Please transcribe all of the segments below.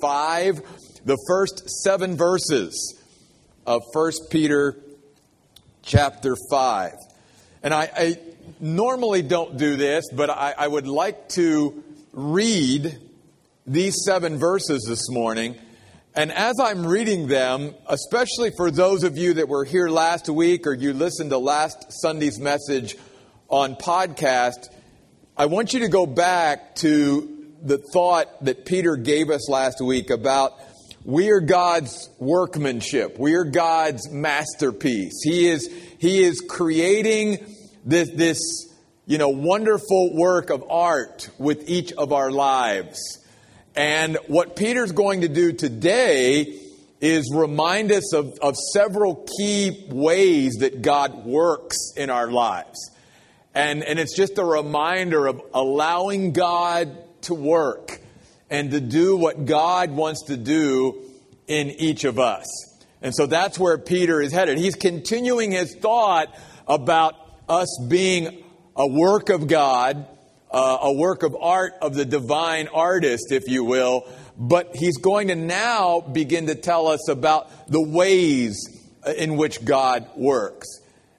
5, the first seven verses of 1 Peter chapter 5. And I, I normally don't do this, but I, I would like to read these seven verses this morning. And as I'm reading them, especially for those of you that were here last week or you listened to last Sunday's message on podcast, I want you to go back to the thought that Peter gave us last week about we are God's workmanship. We are God's masterpiece. He is, he is creating this, this, you know, wonderful work of art with each of our lives. And what Peter's going to do today is remind us of, of several key ways that God works in our lives. And, and it's just a reminder of allowing God to work and to do what God wants to do in each of us. And so that's where Peter is headed. He's continuing his thought about us being a work of God, uh, a work of art of the divine artist, if you will. But he's going to now begin to tell us about the ways in which God works.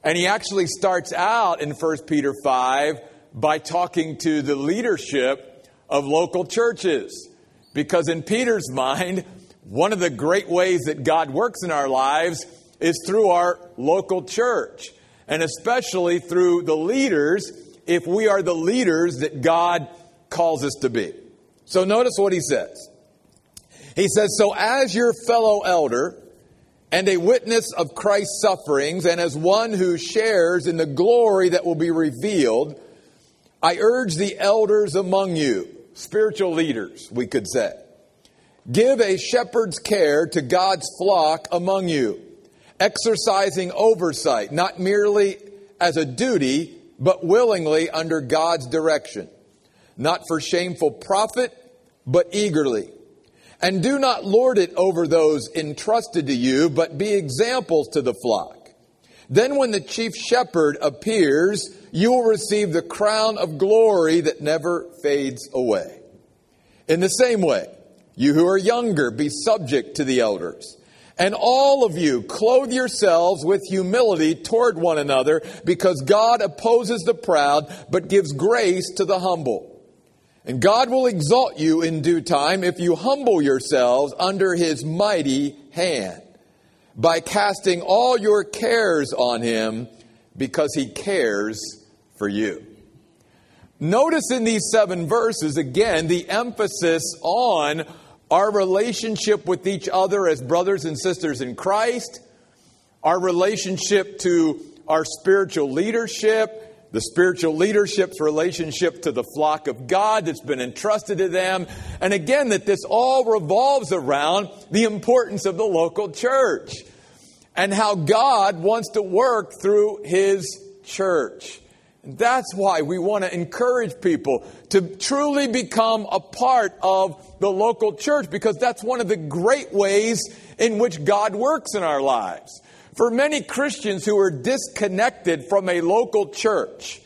And he actually starts out in 1 Peter 5 by talking to the leadership of local churches. Because in Peter's mind, one of the great ways that God works in our lives is through our local church, and especially through the leaders, if we are the leaders that God calls us to be. So notice what he says. He says, So as your fellow elder and a witness of Christ's sufferings, and as one who shares in the glory that will be revealed, I urge the elders among you spiritual leaders, we could say. Give a shepherd's care to God's flock among you, exercising oversight, not merely as a duty, but willingly under God's direction, not for shameful profit, but eagerly. And do not lord it over those entrusted to you, but be examples to the flock. Then, when the chief shepherd appears, you will receive the crown of glory that never fades away. In the same way, you who are younger, be subject to the elders. And all of you, clothe yourselves with humility toward one another, because God opposes the proud, but gives grace to the humble. And God will exalt you in due time if you humble yourselves under his mighty hand by casting all your cares on him because he cares for you. Notice in these seven verses, again, the emphasis on our relationship with each other as brothers and sisters in Christ, our relationship to our spiritual leadership, the spiritual leadership's relationship to the flock of God that's been entrusted to them. And again, that this all revolves around the importance of the local church and how God wants to work through His church. That's why we want to encourage people to truly become a part of the local church because that's one of the great ways in which God works in our lives. For many Christians who are disconnected from a local church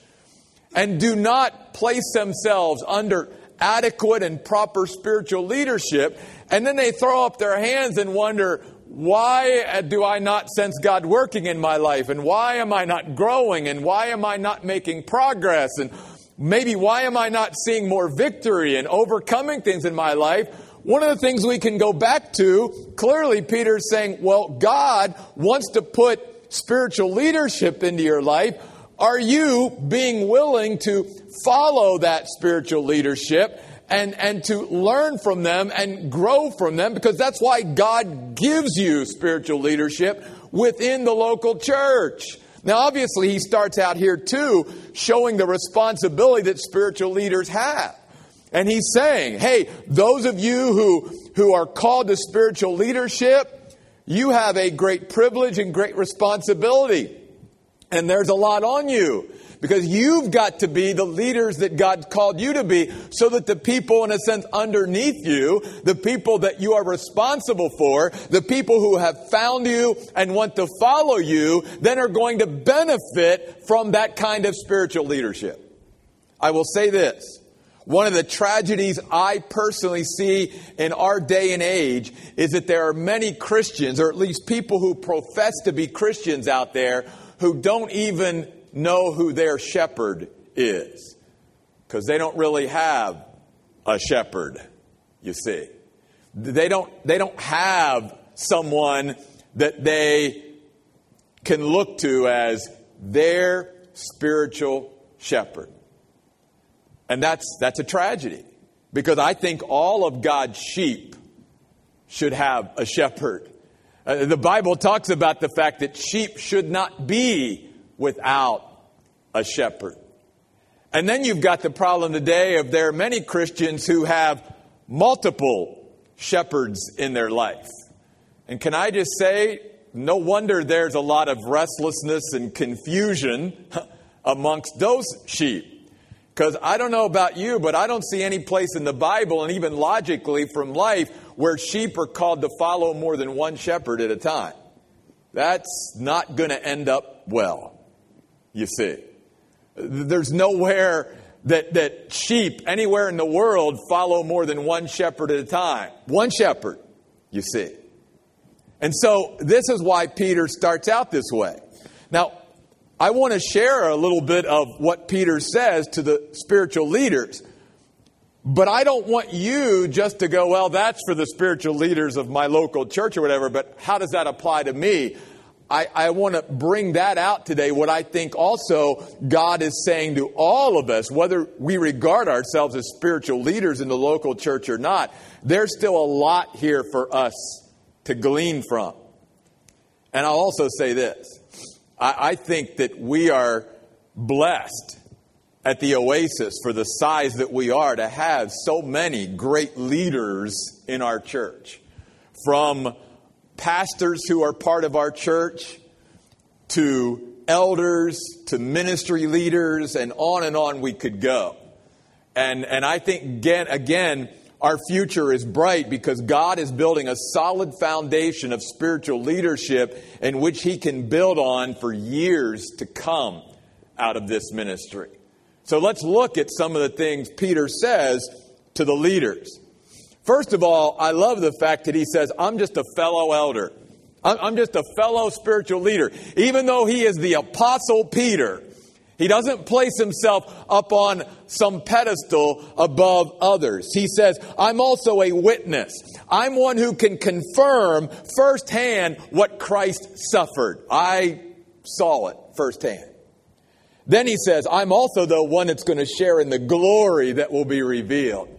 and do not place themselves under adequate and proper spiritual leadership, and then they throw up their hands and wonder, why uh, do I not sense God working in my life? And why am I not growing? And why am I not making progress? And maybe why am I not seeing more victory and overcoming things in my life? One of the things we can go back to, clearly, Peter's saying, well, God wants to put spiritual leadership into your life. Are you being willing to follow that spiritual leadership and, and to learn from them and grow from them because that's why God gives you spiritual leadership within the local church. Now, obviously, he starts out here too, showing the responsibility that spiritual leaders have. And he's saying, hey, those of you who, who are called to spiritual leadership, you have a great privilege and great responsibility. And there's a lot on you. Because you've got to be the leaders that God called you to be so that the people, in a sense, underneath you, the people that you are responsible for, the people who have found you and want to follow you, then are going to benefit from that kind of spiritual leadership. I will say this. One of the tragedies I personally see in our day and age is that there are many Christians, or at least people who profess to be Christians out there, who don't even know who their shepherd is. Because they don't really have a shepherd, you see. They don't, they don't have someone that they can look to as their spiritual shepherd. And that's, that's a tragedy because I think all of God's sheep should have a shepherd. Uh, the Bible talks about the fact that sheep should not be without a shepherd. And then you've got the problem today of there are many Christians who have multiple shepherds in their life. And can I just say, no wonder there's a lot of restlessness and confusion amongst those sheep. Because I don't know about you, but I don't see any place in the Bible and even logically from life where sheep are called to follow more than one shepherd at a time. That's not going to end up well, you see. There's nowhere that, that sheep anywhere in the world follow more than one shepherd at a time. One shepherd, you see. And so this is why Peter starts out this way. Now, I want to share a little bit of what Peter says to the spiritual leaders. But I don't want you just to go, well, that's for the spiritual leaders of my local church or whatever, but how does that apply to me? I, I want to bring that out today, what I think also God is saying to all of us, whether we regard ourselves as spiritual leaders in the local church or not, there's still a lot here for us to glean from. And I'll also say this I, I think that we are blessed at the Oasis for the size that we are to have so many great leaders in our church. From pastors who are part of our church to elders to ministry leaders and on and on we could go. And, and I think, again, again, our future is bright because God is building a solid foundation of spiritual leadership in which He can build on for years to come out of this ministry. So let's look at some of the things Peter says to the leaders. First of all, I love the fact that he says, I'm just a fellow elder. I'm just a fellow spiritual leader. Even though he is the apostle Peter, he doesn't place himself up on some pedestal above others. He says, I'm also a witness. I'm one who can confirm firsthand what Christ suffered. I saw it firsthand. Then he says, I'm also the one that's going to share in the glory that will be revealed.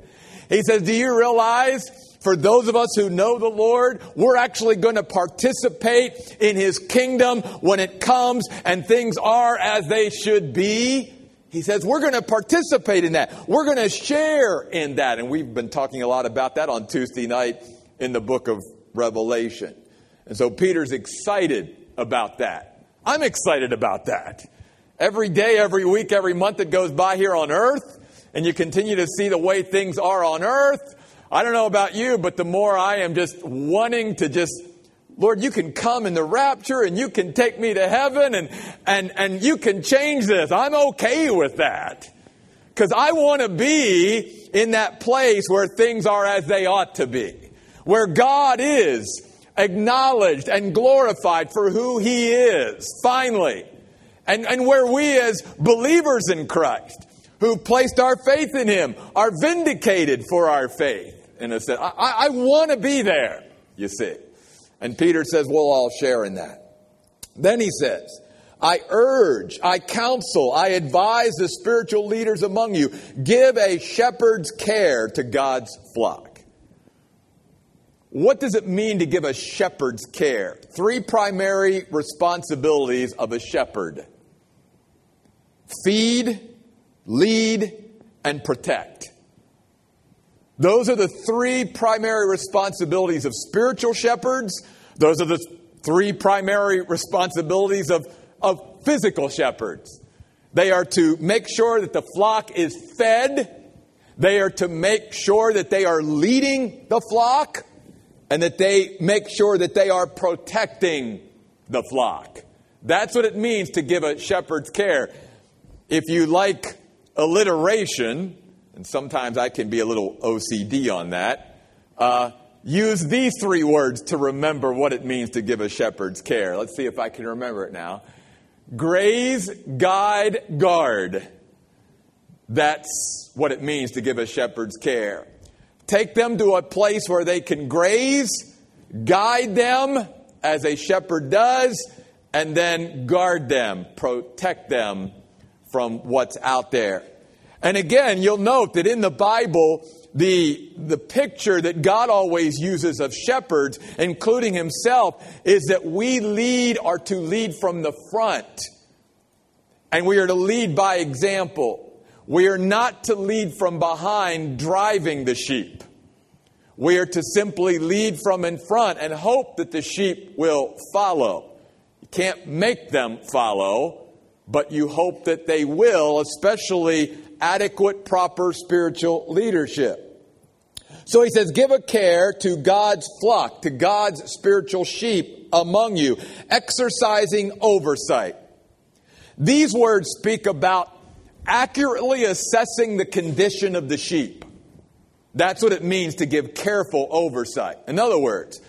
He says, Do you realize for those of us who know the Lord, we're actually going to participate in His kingdom when it comes and things are as they should be. He says we're going to participate in that. We're going to share in that. And we've been talking a lot about that on Tuesday night in the book of Revelation. And so Peter's excited about that. I'm excited about that. Every day, every week, every month that goes by here on earth, and you continue to see the way things are on earth, I don't know about you, but the more I am just wanting to just, Lord, you can come in the rapture and you can take me to heaven and, and, and you can change this. I'm okay with that. Because I want to be in that place where things are as they ought to be, where God is acknowledged and glorified for who He is, finally. And, and where we as believers in Christ, who placed our faith in Him, are vindicated for our faith in a sense. I, I want to be there, you see. And Peter says, we'll all share in that. Then he says, I urge, I counsel, I advise the spiritual leaders among you, give a shepherd's care to God's flock. What does it mean to give a shepherd's care? Three primary responsibilities of a shepherd feed, lead, and protect. Those are the three primary responsibilities of spiritual shepherds. Those are the three primary responsibilities of, of physical shepherds. They are to make sure that the flock is fed. They are to make sure that they are leading the flock and that they make sure that they are protecting the flock. That's what it means to give a shepherd's care. If you like alliteration, and sometimes I can be a little OCD on that, uh, use these three words to remember what it means to give a shepherd's care. Let's see if I can remember it now. Graze, guide, guard. That's what it means to give a shepherd's care. Take them to a place where they can graze, guide them as a shepherd does, and then guard them, protect them from what's out there. And again, you'll note that in the Bible, the, the picture that God always uses of shepherds, including himself, is that we lead are to lead from the front. And we are to lead by example. We are not to lead from behind driving the sheep. We are to simply lead from in front and hope that the sheep will follow. You can't make them follow, but you hope that they will, especially adequate, proper spiritual leadership. So he says, give a care to God's flock, to God's spiritual sheep among you, exercising oversight. These words speak about accurately assessing the condition of the sheep. That's what it means to give careful oversight. In other words,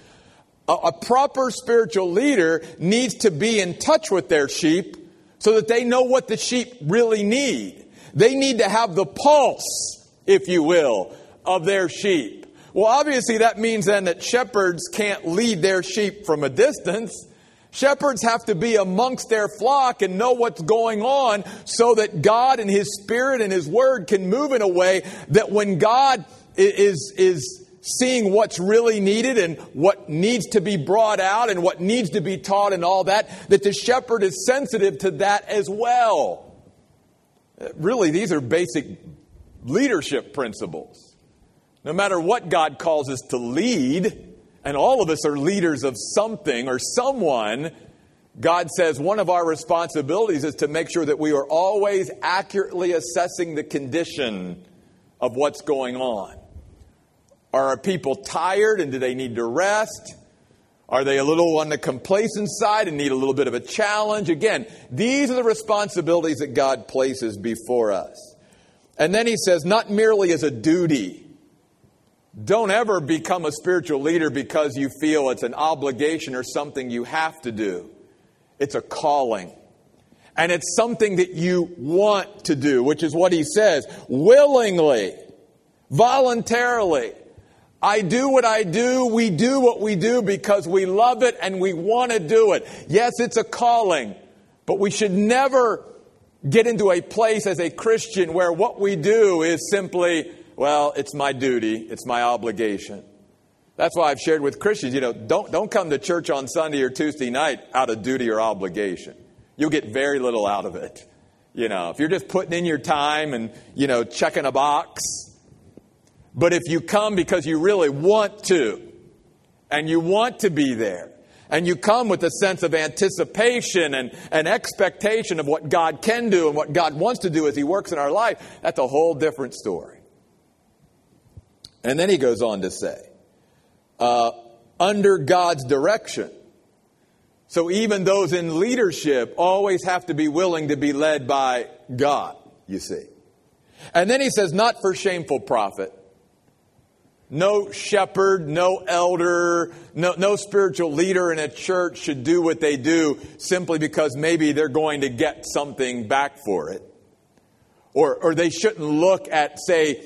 a, a, proper spiritual leader needs to be in touch with their sheep so that they know what the sheep really need. They need to have the pulse, if you will, of their sheep. Well, obviously, that means then that shepherds can't lead their sheep from a distance. Shepherds have to be amongst their flock and know what's going on so that God and His Spirit and His Word can move in a way that when God is, is seeing what's really needed and what needs to be brought out and what needs to be taught and all that, that the shepherd is sensitive to that as well. Really, these are basic leadership principles. No matter what God calls us to lead, and all of us are leaders of something or someone, God says one of our responsibilities is to make sure that we are always accurately assessing the condition of what's going on. Are people tired and do they need to rest? Are they a little on the complacent side and need a little bit of a challenge? Again, these are the responsibilities that God places before us. And then he says, not merely as a duty. Don't ever become a spiritual leader because you feel it's an obligation or something you have to do. It's a calling. And it's something that you want to do, which is what he says willingly, voluntarily. I do what I do. We do what we do because we love it and we want to do it. Yes, it's a calling, but we should never get into a place as a Christian where what we do is simply, well, it's my duty, it's my obligation. That's why I've shared with Christians, you know, don't, don't come to church on Sunday or Tuesday night out of duty or obligation. You'll get very little out of it. You know, if you're just putting in your time and, you know, checking a box, but if you come because you really want to, and you want to be there, and you come with a sense of anticipation and an expectation of what God can do and what God wants to do as He works in our life, that's a whole different story. And then he goes on to say, uh, under God's direction. So even those in leadership always have to be willing to be led by God, you see. And then he says, not for shameful profit. No shepherd, no elder, no, no spiritual leader in a church should do what they do simply because maybe they're going to get something back for it. Or, or they shouldn't look at, say,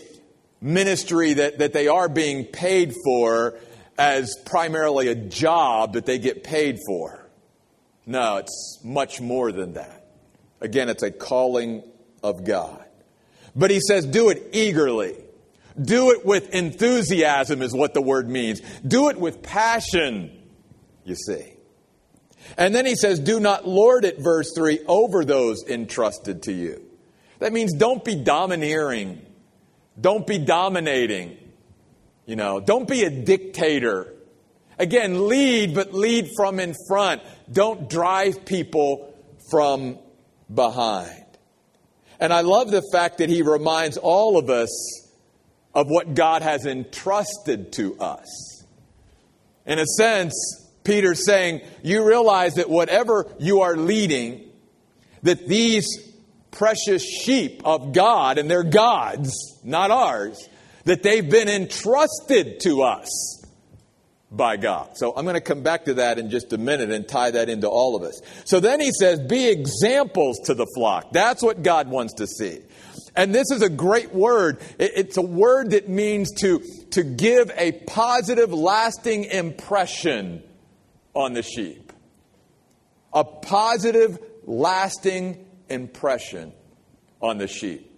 ministry that, that they are being paid for as primarily a job that they get paid for. No, it's much more than that. Again, it's a calling of God. But he says, do it eagerly. Do it with enthusiasm, is what the word means. Do it with passion, you see. And then he says, Do not lord it, verse 3, over those entrusted to you. That means don't be domineering. Don't be dominating. You know, don't be a dictator. Again, lead, but lead from in front. Don't drive people from behind. And I love the fact that he reminds all of us of what God has entrusted to us. In a sense, Peter's saying, you realize that whatever you are leading, that these precious sheep of God, and they're God's, not ours, that they've been entrusted to us by God. So I'm going to come back to that in just a minute and tie that into all of us. So then he says, be examples to the flock. That's what God wants to see. And this is a great word. It's a word that means to, to give a positive, lasting impression on the sheep. A positive, lasting impression on the sheep.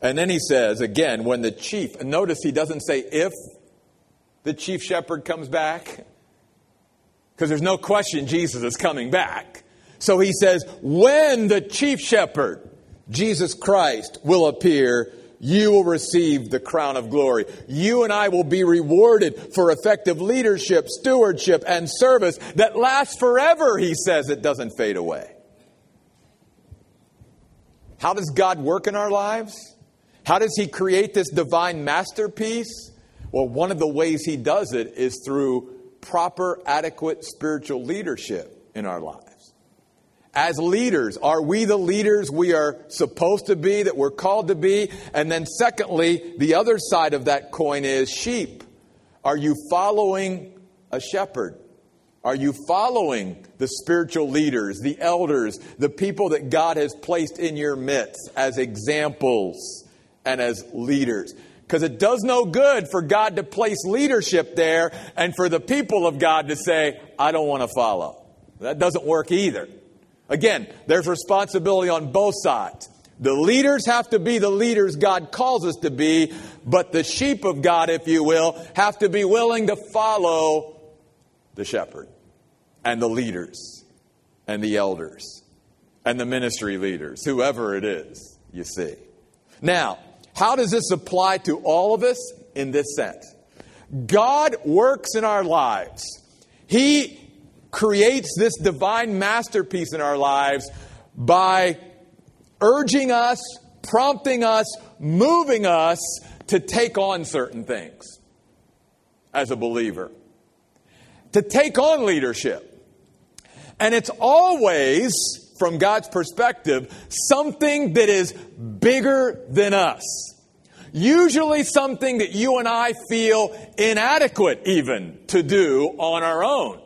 And then he says, again, when the chief, notice he doesn't say if the chief shepherd comes back, because there's no question Jesus is coming back. So he says, when the chief shepherd, Jesus Christ, will appear, you will receive the crown of glory. You and I will be rewarded for effective leadership, stewardship, and service that lasts forever, he says. It doesn't fade away. How does God work in our lives? How does He create this divine masterpiece? Well, one of the ways He does it is through proper, adequate spiritual leadership in our lives. As leaders, are we the leaders we are supposed to be, that we're called to be? And then, secondly, the other side of that coin is sheep. Are you following a shepherd? Are you following the spiritual leaders, the elders, the people that God has placed in your midst as examples and as leaders? Because it does no good for God to place leadership there and for the people of God to say, I don't want to follow. That doesn't work either. Again, there's responsibility on both sides. The leaders have to be the leaders God calls us to be, but the sheep of God, if you will, have to be willing to follow the shepherd and the leaders and the elders and the ministry leaders, whoever it is, you see. Now, how does this apply to all of us? In this sense God works in our lives. He creates this divine masterpiece in our lives by urging us, prompting us, moving us to take on certain things as a believer, to take on leadership. And it's always, from God's perspective, something that is bigger than us. Usually something that you and I feel inadequate even to do on our own.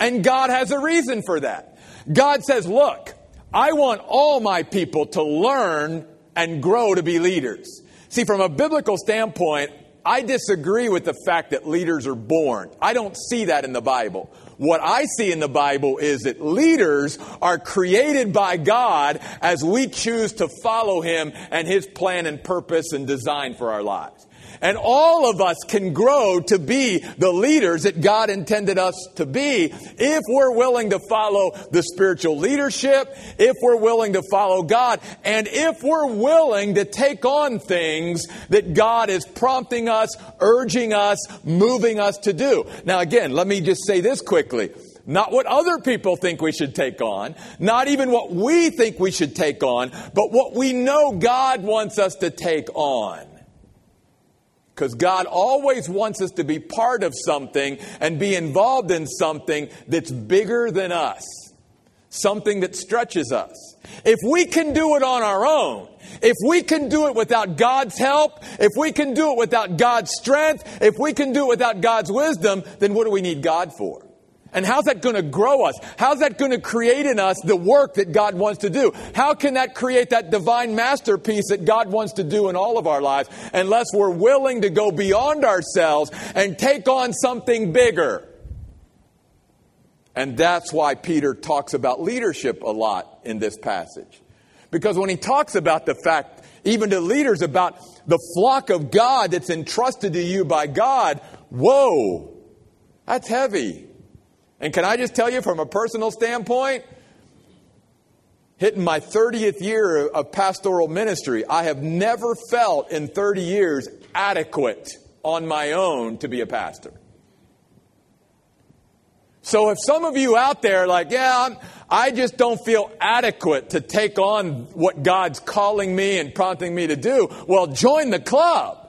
And God has a reason for that. God says, look, I want all my people to learn and grow to be leaders. See, from a biblical standpoint, I disagree with the fact that leaders are born. I don't see that in the Bible. What I see in the Bible is that leaders are created by God as we choose to follow Him and His plan and purpose and design for our lives. And all of us can grow to be the leaders that God intended us to be if we're willing to follow the spiritual leadership, if we're willing to follow God, and if we're willing to take on things that God is prompting us, urging us, moving us to do. Now again, let me just say this quickly. Not what other people think we should take on, not even what we think we should take on, but what we know God wants us to take on. Because God always wants us to be part of something and be involved in something that's bigger than us, something that stretches us. If we can do it on our own, if we can do it without God's help, if we can do it without God's strength, if we can do it without God's wisdom, then what do we need God for? And how's that going to grow us? How's that going to create in us the work that God wants to do? How can that create that divine masterpiece that God wants to do in all of our lives unless we're willing to go beyond ourselves and take on something bigger? And that's why Peter talks about leadership a lot in this passage. Because when he talks about the fact, even to leaders, about the flock of God that's entrusted to you by God, whoa, that's heavy. And can I just tell you from a personal standpoint, hitting my 30th year of pastoral ministry, I have never felt in 30 years adequate on my own to be a pastor. So if some of you out there like, yeah, I'm, I just don't feel adequate to take on what God's calling me and prompting me to do, well, join the club.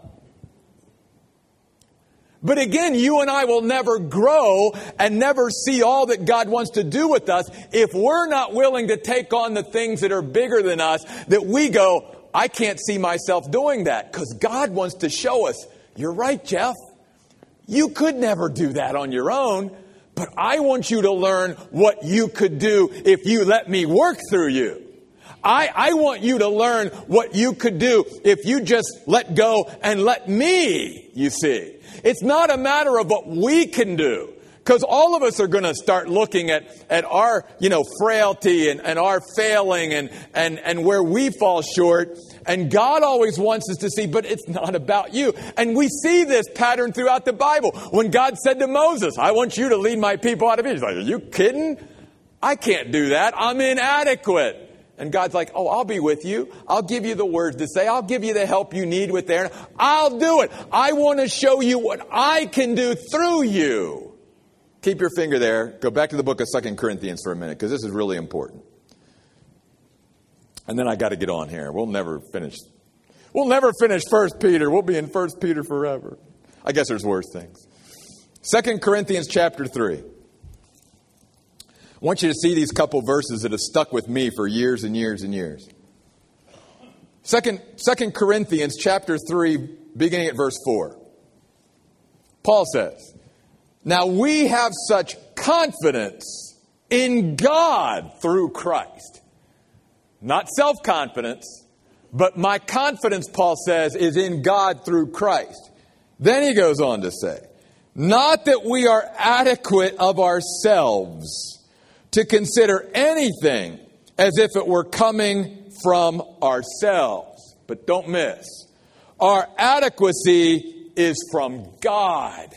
But again, you and I will never grow and never see all that God wants to do with us if we're not willing to take on the things that are bigger than us that we go, I can't see myself doing that because God wants to show us, you're right, Jeff. You could never do that on your own, but I want you to learn what you could do if you let me work through you. I, I want you to learn what you could do if you just let go and let me, you see. It's not a matter of what we can do. Because all of us are going to start looking at, at our, you know, frailty and, and our failing and, and, and where we fall short. And God always wants us to see, but it's not about you. And we see this pattern throughout the Bible. When God said to Moses, I want you to lead my people out of Egypt. He's like, are you kidding? I can't do that. I'm inadequate. And God's like, Oh, I'll be with you. I'll give you the words to say. I'll give you the help you need with there. I'll do it. I want to show you what I can do through you. Keep your finger there. Go back to the book of Second Corinthians for a minute because this is really important. And then I got to get on here. We'll never finish. We'll never finish First Peter. We'll be in First Peter forever. I guess there's worse things. Second Corinthians chapter 3. I want you to see these couple verses that have stuck with me for years and years and years. Second, Second Corinthians chapter 3, beginning at verse 4. Paul says, Now we have such confidence in God through Christ. Not self confidence, but my confidence, Paul says, is in God through Christ. Then he goes on to say, Not that we are adequate of ourselves to consider anything as if it were coming from ourselves. But don't miss, our adequacy is from God.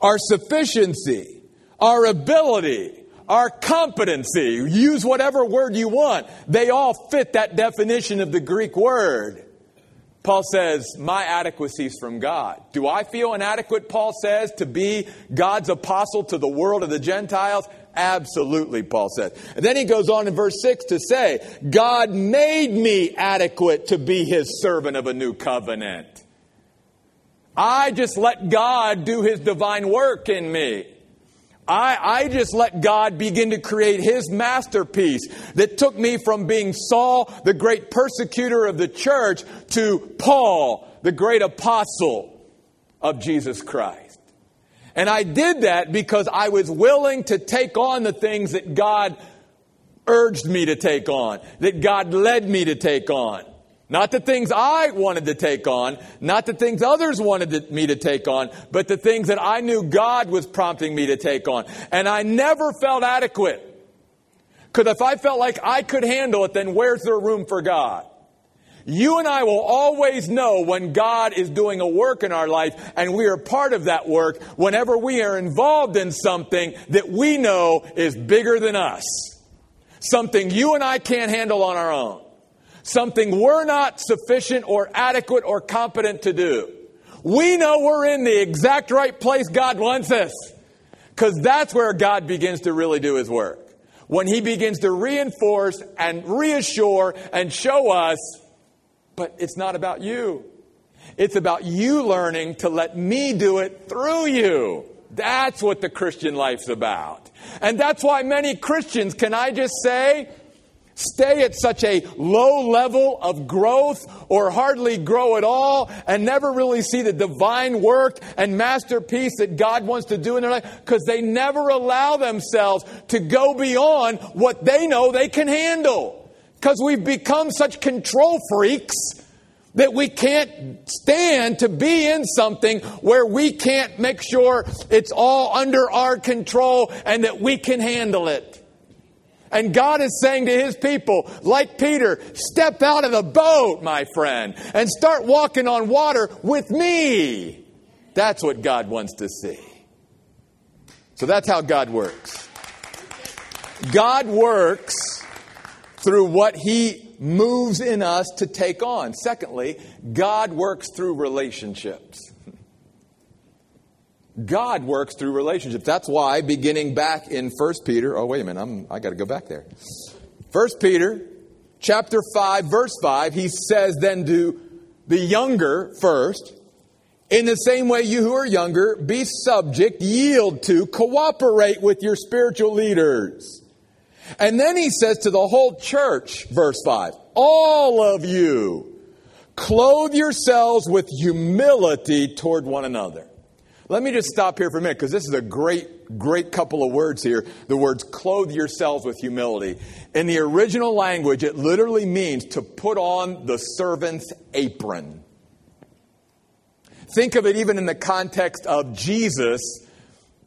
Our sufficiency, our ability, our competency, use whatever word you want, they all fit that definition of the Greek word. Paul says, My adequacy is from God. Do I feel inadequate, Paul says, to be God's apostle to the world of the Gentiles? Absolutely, Paul says. And then he goes on in verse 6 to say, God made me adequate to be his servant of a new covenant. I just let God do his divine work in me. I, I just let God begin to create His masterpiece that took me from being Saul, the great persecutor of the church, to Paul, the great apostle of Jesus Christ. And I did that because I was willing to take on the things that God urged me to take on, that God led me to take on. Not the things I wanted to take on, not the things others wanted to, me to take on, but the things that I knew God was prompting me to take on. And I never felt adequate. Because if I felt like I could handle it, then where's there room for God? You and I will always know when God is doing a work in our life and we are part of that work whenever we are involved in something that we know is bigger than us. Something you and I can't handle on our own something we're not sufficient or adequate or competent to do. We know we're in the exact right place God wants us. Because that's where God begins to really do his work. When he begins to reinforce and reassure and show us, but it's not about you. It's about you learning to let me do it through you. That's what the Christian life's about. And that's why many Christians, can I just say, stay at such a low level of growth or hardly grow at all and never really see the divine work and masterpiece that God wants to do in their life because they never allow themselves to go beyond what they know they can handle. Because we've become such control freaks that we can't stand to be in something where we can't make sure it's all under our control and that we can handle it. And God is saying to his people, like Peter, step out of the boat, my friend, and start walking on water with me. That's what God wants to see. So that's how God works. God works through what he moves in us to take on. Secondly, God works through relationships. God works through relationships. That's why, beginning back in 1 Peter, oh, wait a minute, I'm, I got to go back there. 1 Peter chapter 5, verse 5, he says then to the younger first, In the same way, you who are younger, be subject, yield to, cooperate with your spiritual leaders. And then he says to the whole church, verse 5, all of you, clothe yourselves with humility toward one another. Let me just stop here for a minute because this is a great, great couple of words here. The words clothe yourselves with humility. In the original language, it literally means to put on the servant's apron. Think of it even in the context of Jesus,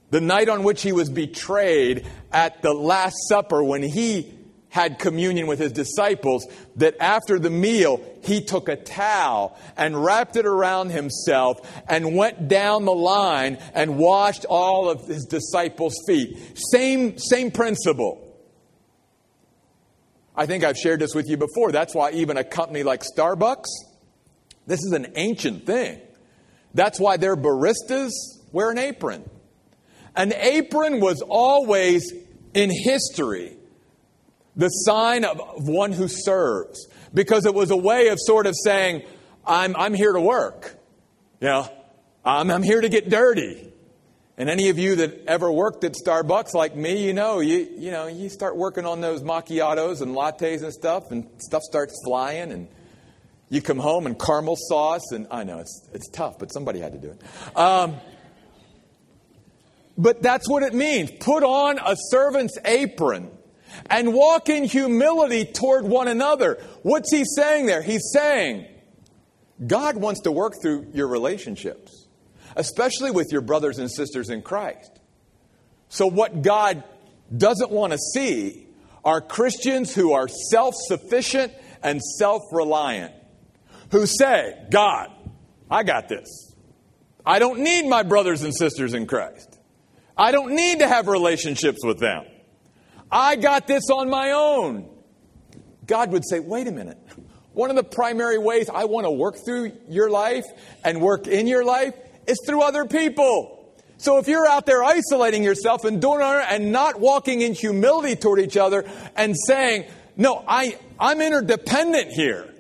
the night on which he was betrayed at the Last Supper when he had communion with his disciples that after the meal, he took a towel and wrapped it around himself and went down the line and washed all of his disciples' feet. Same, same principle. I think I've shared this with you before. That's why even a company like Starbucks, this is an ancient thing. That's why their baristas wear an apron. An apron was always in history the sign of one who serves because it was a way of sort of saying, I'm, I'm here to work. You know, I'm, I'm here to get dirty. And any of you that ever worked at Starbucks like me, you know, you, you know, you start working on those macchiatos and lattes and stuff, and stuff starts flying, and you come home and caramel sauce, and I know it's, it's tough, but somebody had to do it. Um, but that's what it means. Put on a servant's apron and walk in humility toward one another. What's he saying there? He's saying, God wants to work through your relationships, especially with your brothers and sisters in Christ. So, what God doesn't want to see are Christians who are self sufficient and self reliant, who say, God, I got this. I don't need my brothers and sisters in Christ. I don't need to have relationships with them. I got this on my own. God would say, wait a minute. One of the primary ways I want to work through your life and work in your life is through other people. So if you're out there isolating yourself and doing and not walking in humility toward each other and saying, no, I, I'm interdependent here.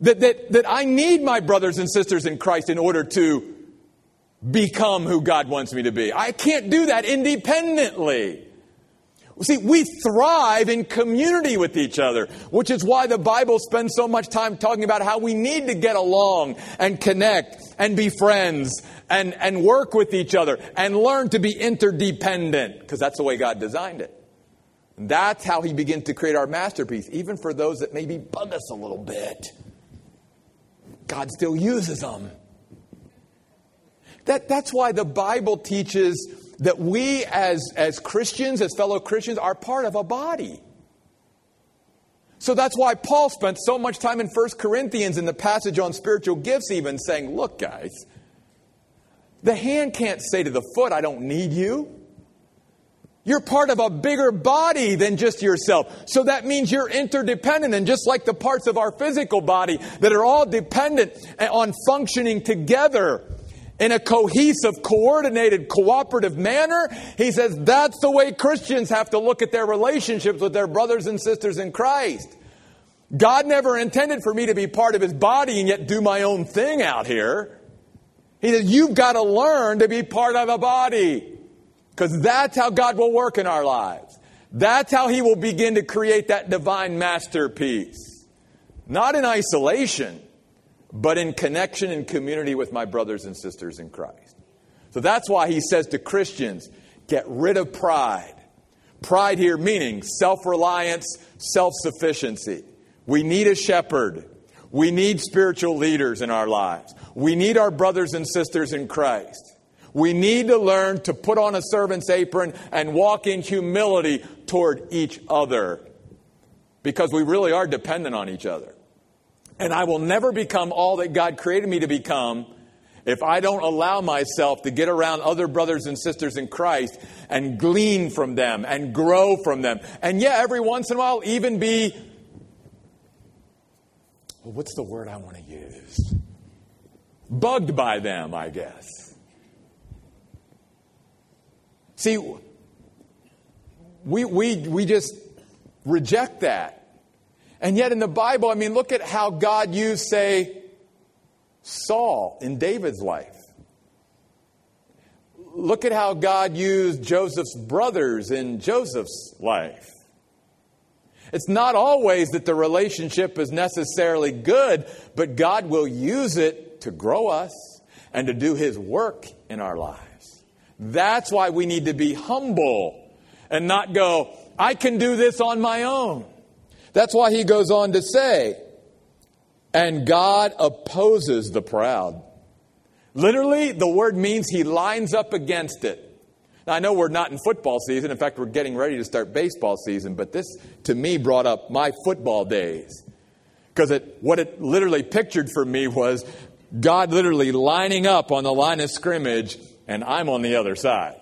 That, that, that I need my brothers and sisters in Christ in order to become who God wants me to be. I can't do that independently. See, we thrive in community with each other, which is why the Bible spends so much time talking about how we need to get along and connect and be friends and, and work with each other and learn to be interdependent, because that's the way God designed it. And that's how He begins to create our masterpiece, even for those that maybe bug us a little bit. God still uses them. That, that's why the Bible teaches that we as, as Christians, as fellow Christians, are part of a body. So that's why Paul spent so much time in 1 Corinthians in the passage on spiritual gifts, even saying, Look, guys, the hand can't say to the foot, I don't need you. You're part of a bigger body than just yourself. So that means you're interdependent. And just like the parts of our physical body that are all dependent on functioning together, in a cohesive, coordinated, cooperative manner. He says that's the way Christians have to look at their relationships with their brothers and sisters in Christ. God never intended for me to be part of his body and yet do my own thing out here. He says, You've got to learn to be part of a body because that's how God will work in our lives. That's how he will begin to create that divine masterpiece. Not in isolation, but in connection and community with my brothers and sisters in Christ. So that's why he says to Christians, get rid of pride. Pride here meaning self reliance, self sufficiency. We need a shepherd. We need spiritual leaders in our lives. We need our brothers and sisters in Christ. We need to learn to put on a servant's apron and walk in humility toward each other because we really are dependent on each other. And I will never become all that God created me to become if I don't allow myself to get around other brothers and sisters in Christ and glean from them and grow from them. And yeah, every once in a while, even be, well, what's the word I want to use? Bugged by them, I guess. See, we, we, we just reject that. And yet in the Bible, I mean, look at how God used, say, Saul in David's life. look at how God used Joseph's brothers in Joseph's life. It's not always that the relationship is necessarily good, but God will use it to grow us and to do His work in our lives. That's why we need to be humble and not go, I can do this on my own. That's why he goes on to say, and God opposes the proud. Literally, the word means he lines up against it. Now, I know we're not in football season. In fact, we're getting ready to start baseball season, but this to me brought up my football days. Because it, what it literally pictured for me was God literally lining up on the line of scrimmage, and I'm on the other side.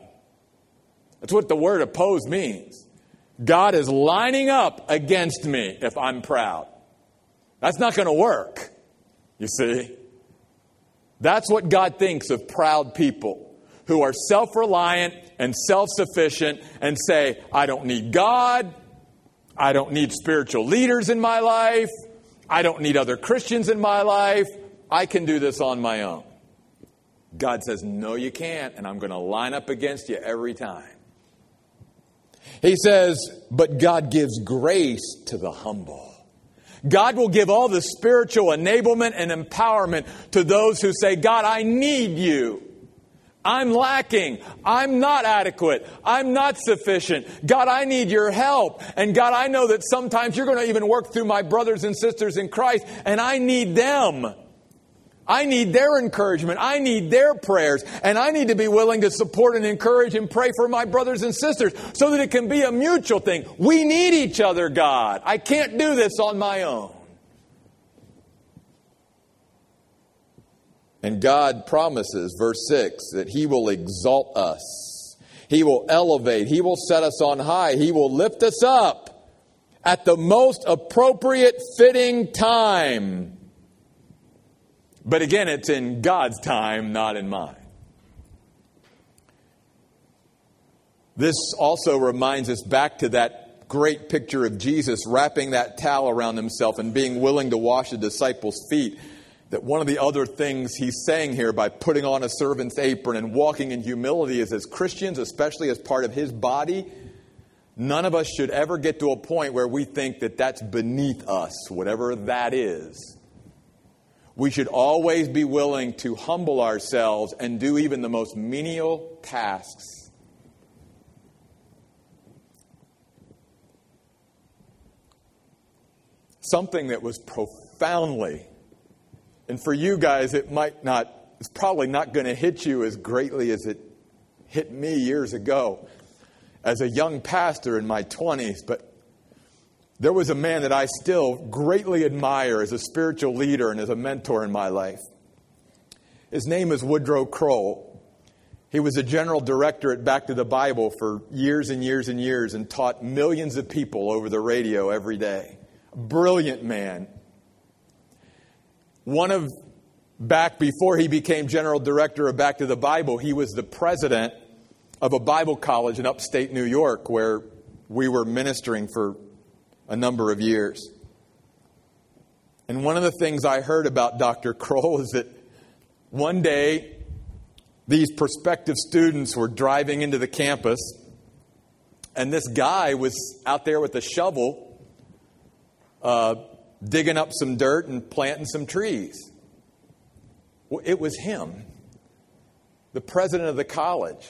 That's what the word oppose means. God is lining up against me if I'm proud. That's not going to work, you see. That's what God thinks of proud people who are self reliant and self sufficient and say, I don't need God. I don't need spiritual leaders in my life. I don't need other Christians in my life. I can do this on my own. God says, No, you can't, and I'm going to line up against you every time. He says, But God gives grace to the humble. God will give all the spiritual enablement and empowerment to those who say, God, I need you. I'm lacking. I'm not adequate. I'm not sufficient. God, I need your help. And God, I know that sometimes you're going to even work through my brothers and sisters in Christ, and I need them. I need their encouragement. I need their prayers. And I need to be willing to support and encourage and pray for my brothers and sisters so that it can be a mutual thing. We need each other, God. I can't do this on my own. And God promises, verse 6, that He will exalt us. He will elevate. He will set us on high. He will lift us up at the most appropriate, fitting time. But again, it's in God's time, not in mine. This also reminds us back to that great picture of Jesus wrapping that towel around himself and being willing to wash the disciples' feet. That one of the other things he's saying here by putting on a servant's apron and walking in humility is as Christians, especially as part of his body, none of us should ever get to a point where we think that that's beneath us, whatever that is we should always be willing to humble ourselves and do even the most menial tasks. Something that was profoundly, and for you guys, it might not, it's probably not going to hit you as greatly as it hit me years ago as a young pastor in my 20s, but there was a man that I still greatly admire as a spiritual leader and as a mentor in my life. His name is Woodrow Kroll. He was a general director at Back to the Bible for years and years and years and taught millions of people over the radio every day. Brilliant man. One of back before he became general director of Back to the Bible, he was the president of a Bible college in upstate New York where we were ministering for a number of years. And one of the things I heard about Dr. Kroll is that one day these prospective students were driving into the campus, and this guy was out there with a shovel uh, digging up some dirt and planting some trees. Well, it was him, the president of the college.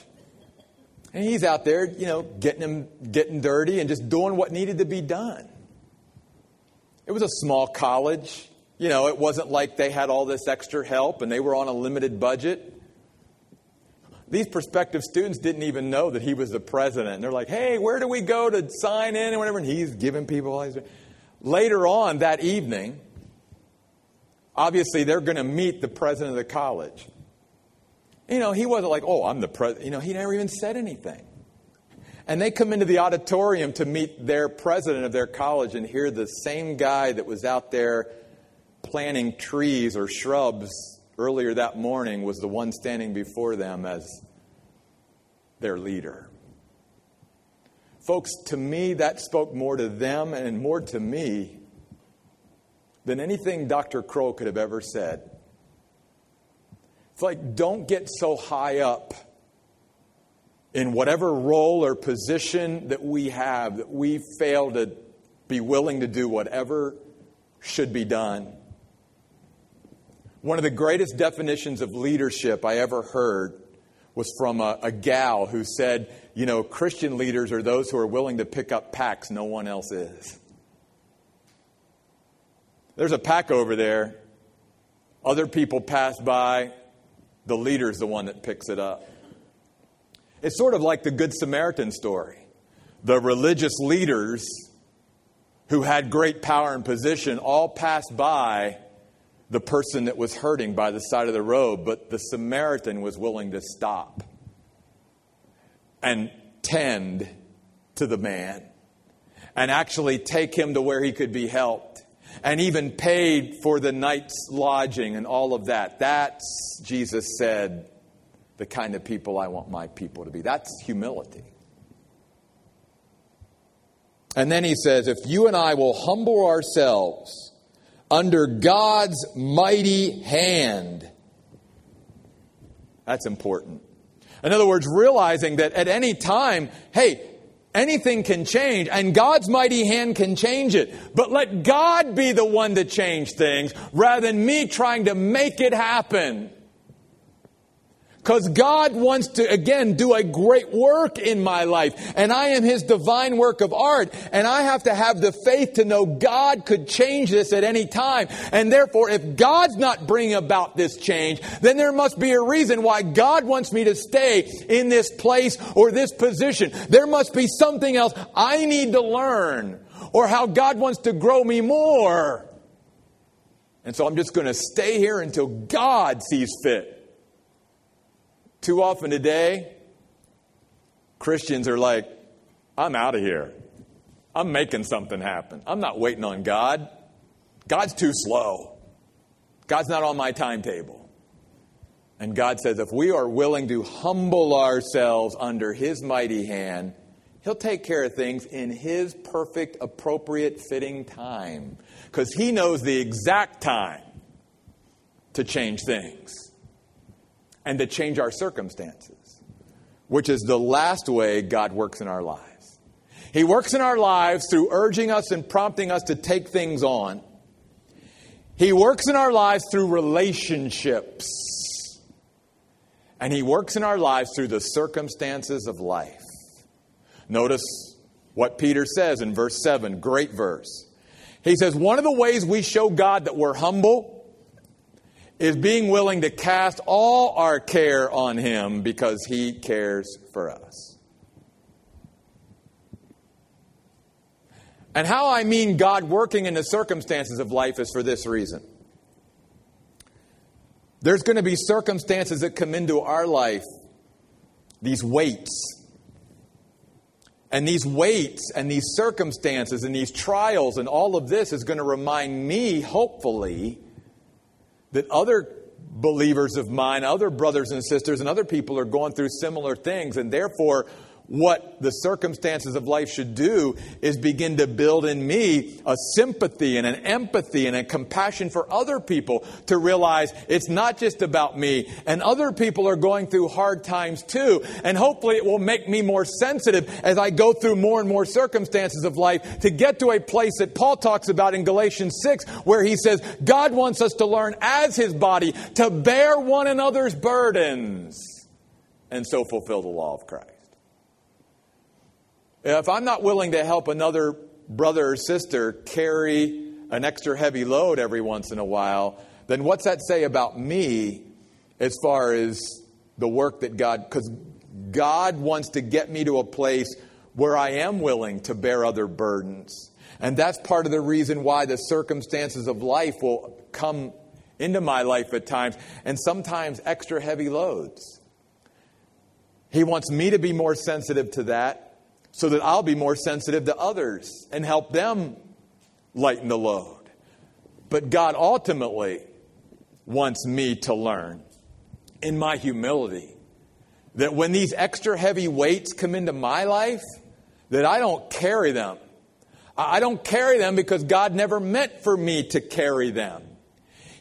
And he's out there, you know, getting him getting dirty and just doing what needed to be done. It was a small college. You know, it wasn't like they had all this extra help and they were on a limited budget. These prospective students didn't even know that he was the president. And they're like, hey, where do we go to sign in and whatever? And he's giving people all these. Later on that evening, obviously they're going to meet the president of the college. You know, he wasn't like, oh, I'm the president. You know, he never even said anything. And they come into the auditorium to meet their president of their college and hear the same guy that was out there planting trees or shrubs earlier that morning was the one standing before them as their leader. Folks, to me, that spoke more to them and more to me than anything Dr. Kroll could have ever said. It's like, don't get so high up in whatever role or position that we have, that we fail to be willing to do whatever should be done. One of the greatest definitions of leadership I ever heard was from a, a, gal who said, you know, Christian leaders are those who are willing to pick up packs no one else is. There's a pack over there. Other people pass by. The leader's the one that picks it up. It's sort of like the Good Samaritan story. The religious leaders who had great power and position all passed by the person that was hurting by the side of the road, but the Samaritan was willing to stop and tend to the man and actually take him to where he could be helped and even paid for the night's lodging and all of that. That's, Jesus said, the kind of people I want my people to be. That's humility. And then he says, if you and I will humble ourselves under God's mighty hand, that's important. In other words, realizing that at any time, hey, anything can change and God's mighty hand can change it. But let God be the one to change things rather than me trying to make it happen. Because God wants to, again, do a great work in my life. And I am His divine work of art. And I have to have the faith to know God could change this at any time. And therefore, if God's not bringing about this change, then there must be a reason why God wants me to stay in this place or this position. There must be something else I need to learn or how God wants to grow me more. And so I'm just going to stay here until God sees fit. Too often today, Christians are like, I'm out of here. I'm making something happen. I'm not waiting on God. God's too slow. God's not on my timetable. And God says if we are willing to humble ourselves under His mighty hand, He'll take care of things in His perfect, appropriate, fitting time. Because He knows the exact time to change things and to change our circumstances, which is the last way God works in our lives. He works in our lives through urging us and prompting us to take things on. He works in our lives through relationships. And He works in our lives through the circumstances of life. Notice what Peter says in verse 7, great verse. He says, One of the ways we show God that we're humble is being willing to cast all our care on Him because He cares for us. And how I mean God working in the circumstances of life is for this reason. There's going to be circumstances that come into our life, these weights. And these weights and these circumstances and these trials and all of this is going to remind me, hopefully, that other believers of mine, other brothers and sisters, and other people are going through similar things, and therefore what the circumstances of life should do is begin to build in me a sympathy and an empathy and a compassion for other people to realize it's not just about me and other people are going through hard times too. And hopefully it will make me more sensitive as I go through more and more circumstances of life to get to a place that Paul talks about in Galatians 6 where he says God wants us to learn as his body to bear one another's burdens and so fulfill the law of Christ. If I'm not willing to help another brother or sister carry an extra heavy load every once in a while, then what's that say about me as far as the work that God, because God wants to get me to a place where I am willing to bear other burdens. And that's part of the reason why the circumstances of life will come into my life at times, and sometimes extra heavy loads. He wants me to be more sensitive to that so that I'll be more sensitive to others and help them lighten the load. But God ultimately wants me to learn in my humility that when these extra heavy weights come into my life, that I don't carry them. I don't carry them because God never meant for me to carry them.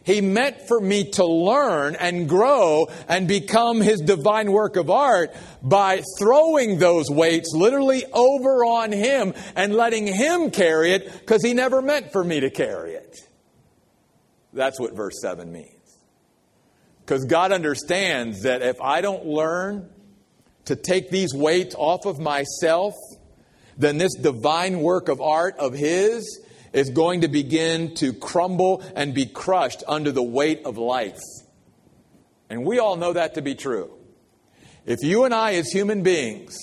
He meant for me to learn and grow and become His divine work of art by throwing those weights literally over on Him and letting Him carry it because He never meant for me to carry it. That's what verse 7 means. Because God understands that if I don't learn to take these weights off of myself, then this divine work of art of His is going to begin to crumble and be crushed under the weight of life. And we all know that to be true. If you and I, as human beings,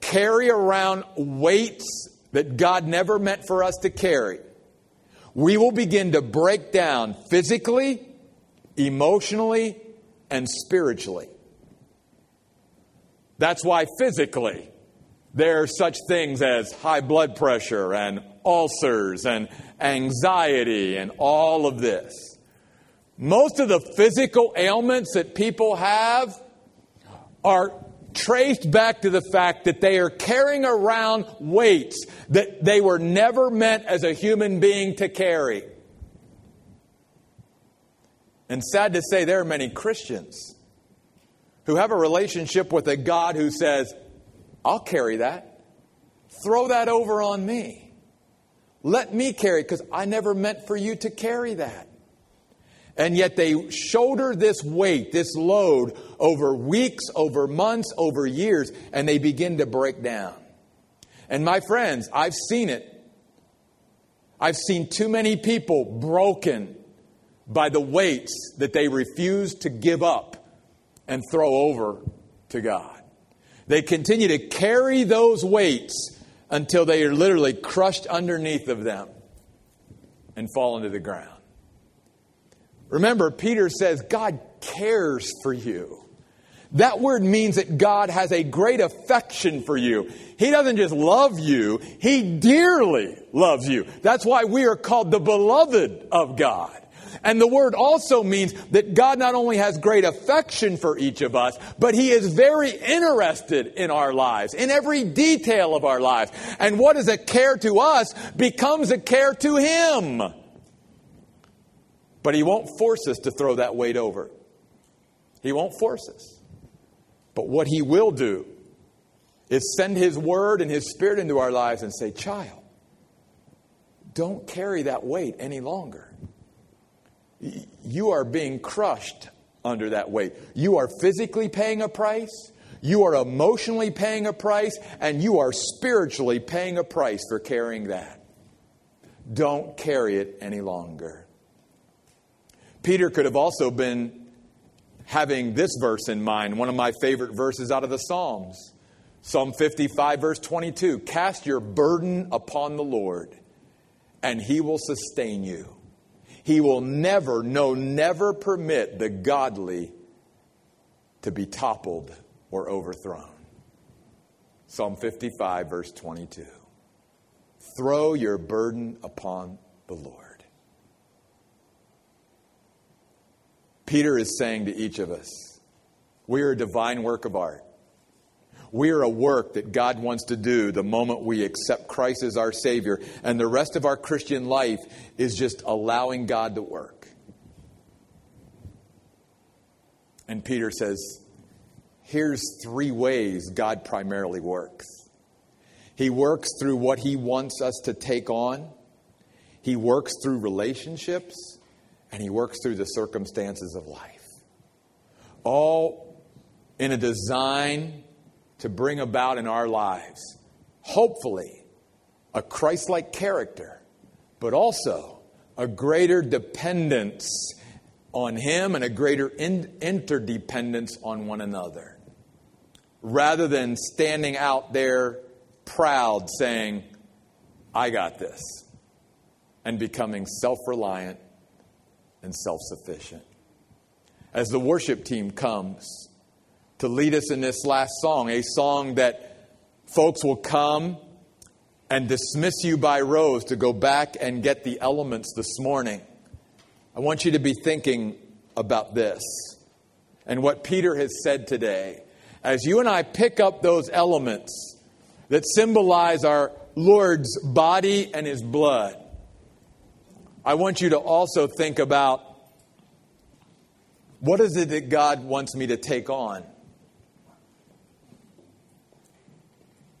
carry around weights that God never meant for us to carry, we will begin to break down physically, emotionally, and spiritually. That's why physically, there are such things as high blood pressure and ulcers and anxiety and all of this. Most of the physical ailments that people have are traced back to the fact that they are carrying around weights that they were never meant as a human being to carry. And sad to say, there are many Christians who have a relationship with a God who says, I'll carry that. Throw that over on me. Let me carry because I never meant for you to carry that. And yet they shoulder this weight, this load over weeks, over months, over years, and they begin to break down. And my friends, I've seen it. I've seen too many people broken by the weights that they refuse to give up and throw over to God. They continue to carry those weights until they are literally crushed underneath of them and fall into the ground. Remember, Peter says God cares for you. That word means that God has a great affection for you. He doesn't just love you, He dearly loves you. That's why we are called the beloved of God. And the word also means that God not only has great affection for each of us, but He is very interested in our lives, in every detail of our lives. And what is a care to us becomes a care to Him. But He won't force us to throw that weight over. He won't force us. But what He will do is send His Word and His Spirit into our lives and say, Child, don't carry that weight any longer you are being crushed under that weight. You are physically paying a price, you are emotionally paying a price, and you are spiritually paying a price for carrying that. Don't carry it any longer. Peter could have also been having this verse in mind, one of my favorite verses out of the Psalms. Psalm 55, verse 22 Cast your burden upon the Lord, and he will sustain you. He will never, no, never permit the godly to be toppled or overthrown. Psalm 55, verse 22. Throw your burden upon the Lord. Peter is saying to each of us, we are a divine work of art. We are a work that God wants to do the moment we accept Christ as our Savior. And the rest of our Christian life is just allowing God to work. And Peter says, here's three ways God primarily works. He works through what he wants us to take on, he works through relationships, and he works through the circumstances of life. All in a design to bring about in our lives, hopefully, a Christ like character, but also a greater dependence on Him and a greater in- interdependence on one another. Rather than standing out there proud saying, I got this, and becoming self reliant and self sufficient. As the worship team comes, to lead us in this last song, a song that folks will come and dismiss you by rows to go back and get the elements this morning. I want you to be thinking about this and what Peter has said today. As you and I pick up those elements that symbolize our Lord's body and his blood, I want you to also think about what is it that God wants me to take on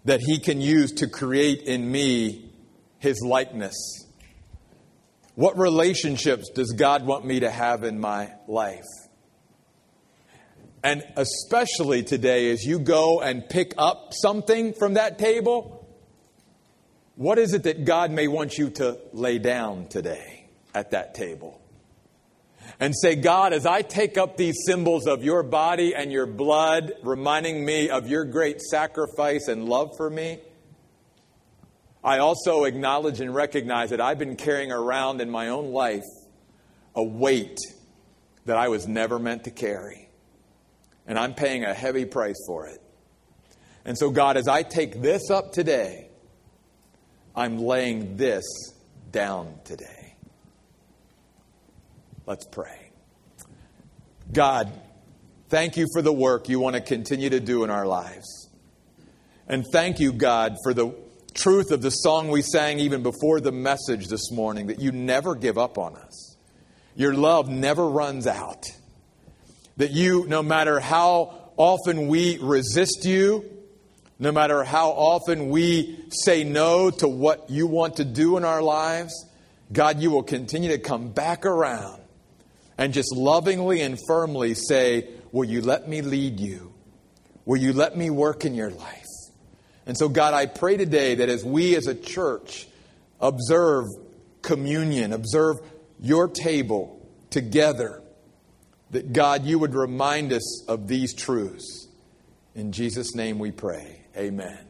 that He can use to create in me His likeness? What relationships does God want me to have in my life? And especially today, as you go and pick up something from that table, what is it that God may want you to lay down today at that table? And say, God, as I take up these symbols of your body and your blood, reminding me of your great sacrifice and love for me, I also acknowledge and recognize that I've been carrying around in my own life a weight that I was never meant to carry and I'm paying a heavy price for it. And so, God, as I take this up today, I'm laying this down today. Let's pray. God, thank you for the work you want to continue to do in our lives. And thank you, God, for the truth of the song we sang even before the message this morning that you never give up on us. Your love never runs out. That you, no matter how often we resist you, no matter how often we say no to what you want to do in our lives, God, you will continue to come back around and just lovingly and firmly say, Will you let me lead you? Will you let me work in your life? And so, God, I pray today that as we as a church observe communion, observe your table together, that God, you would remind us of these truths. In Jesus' name we pray. Amen.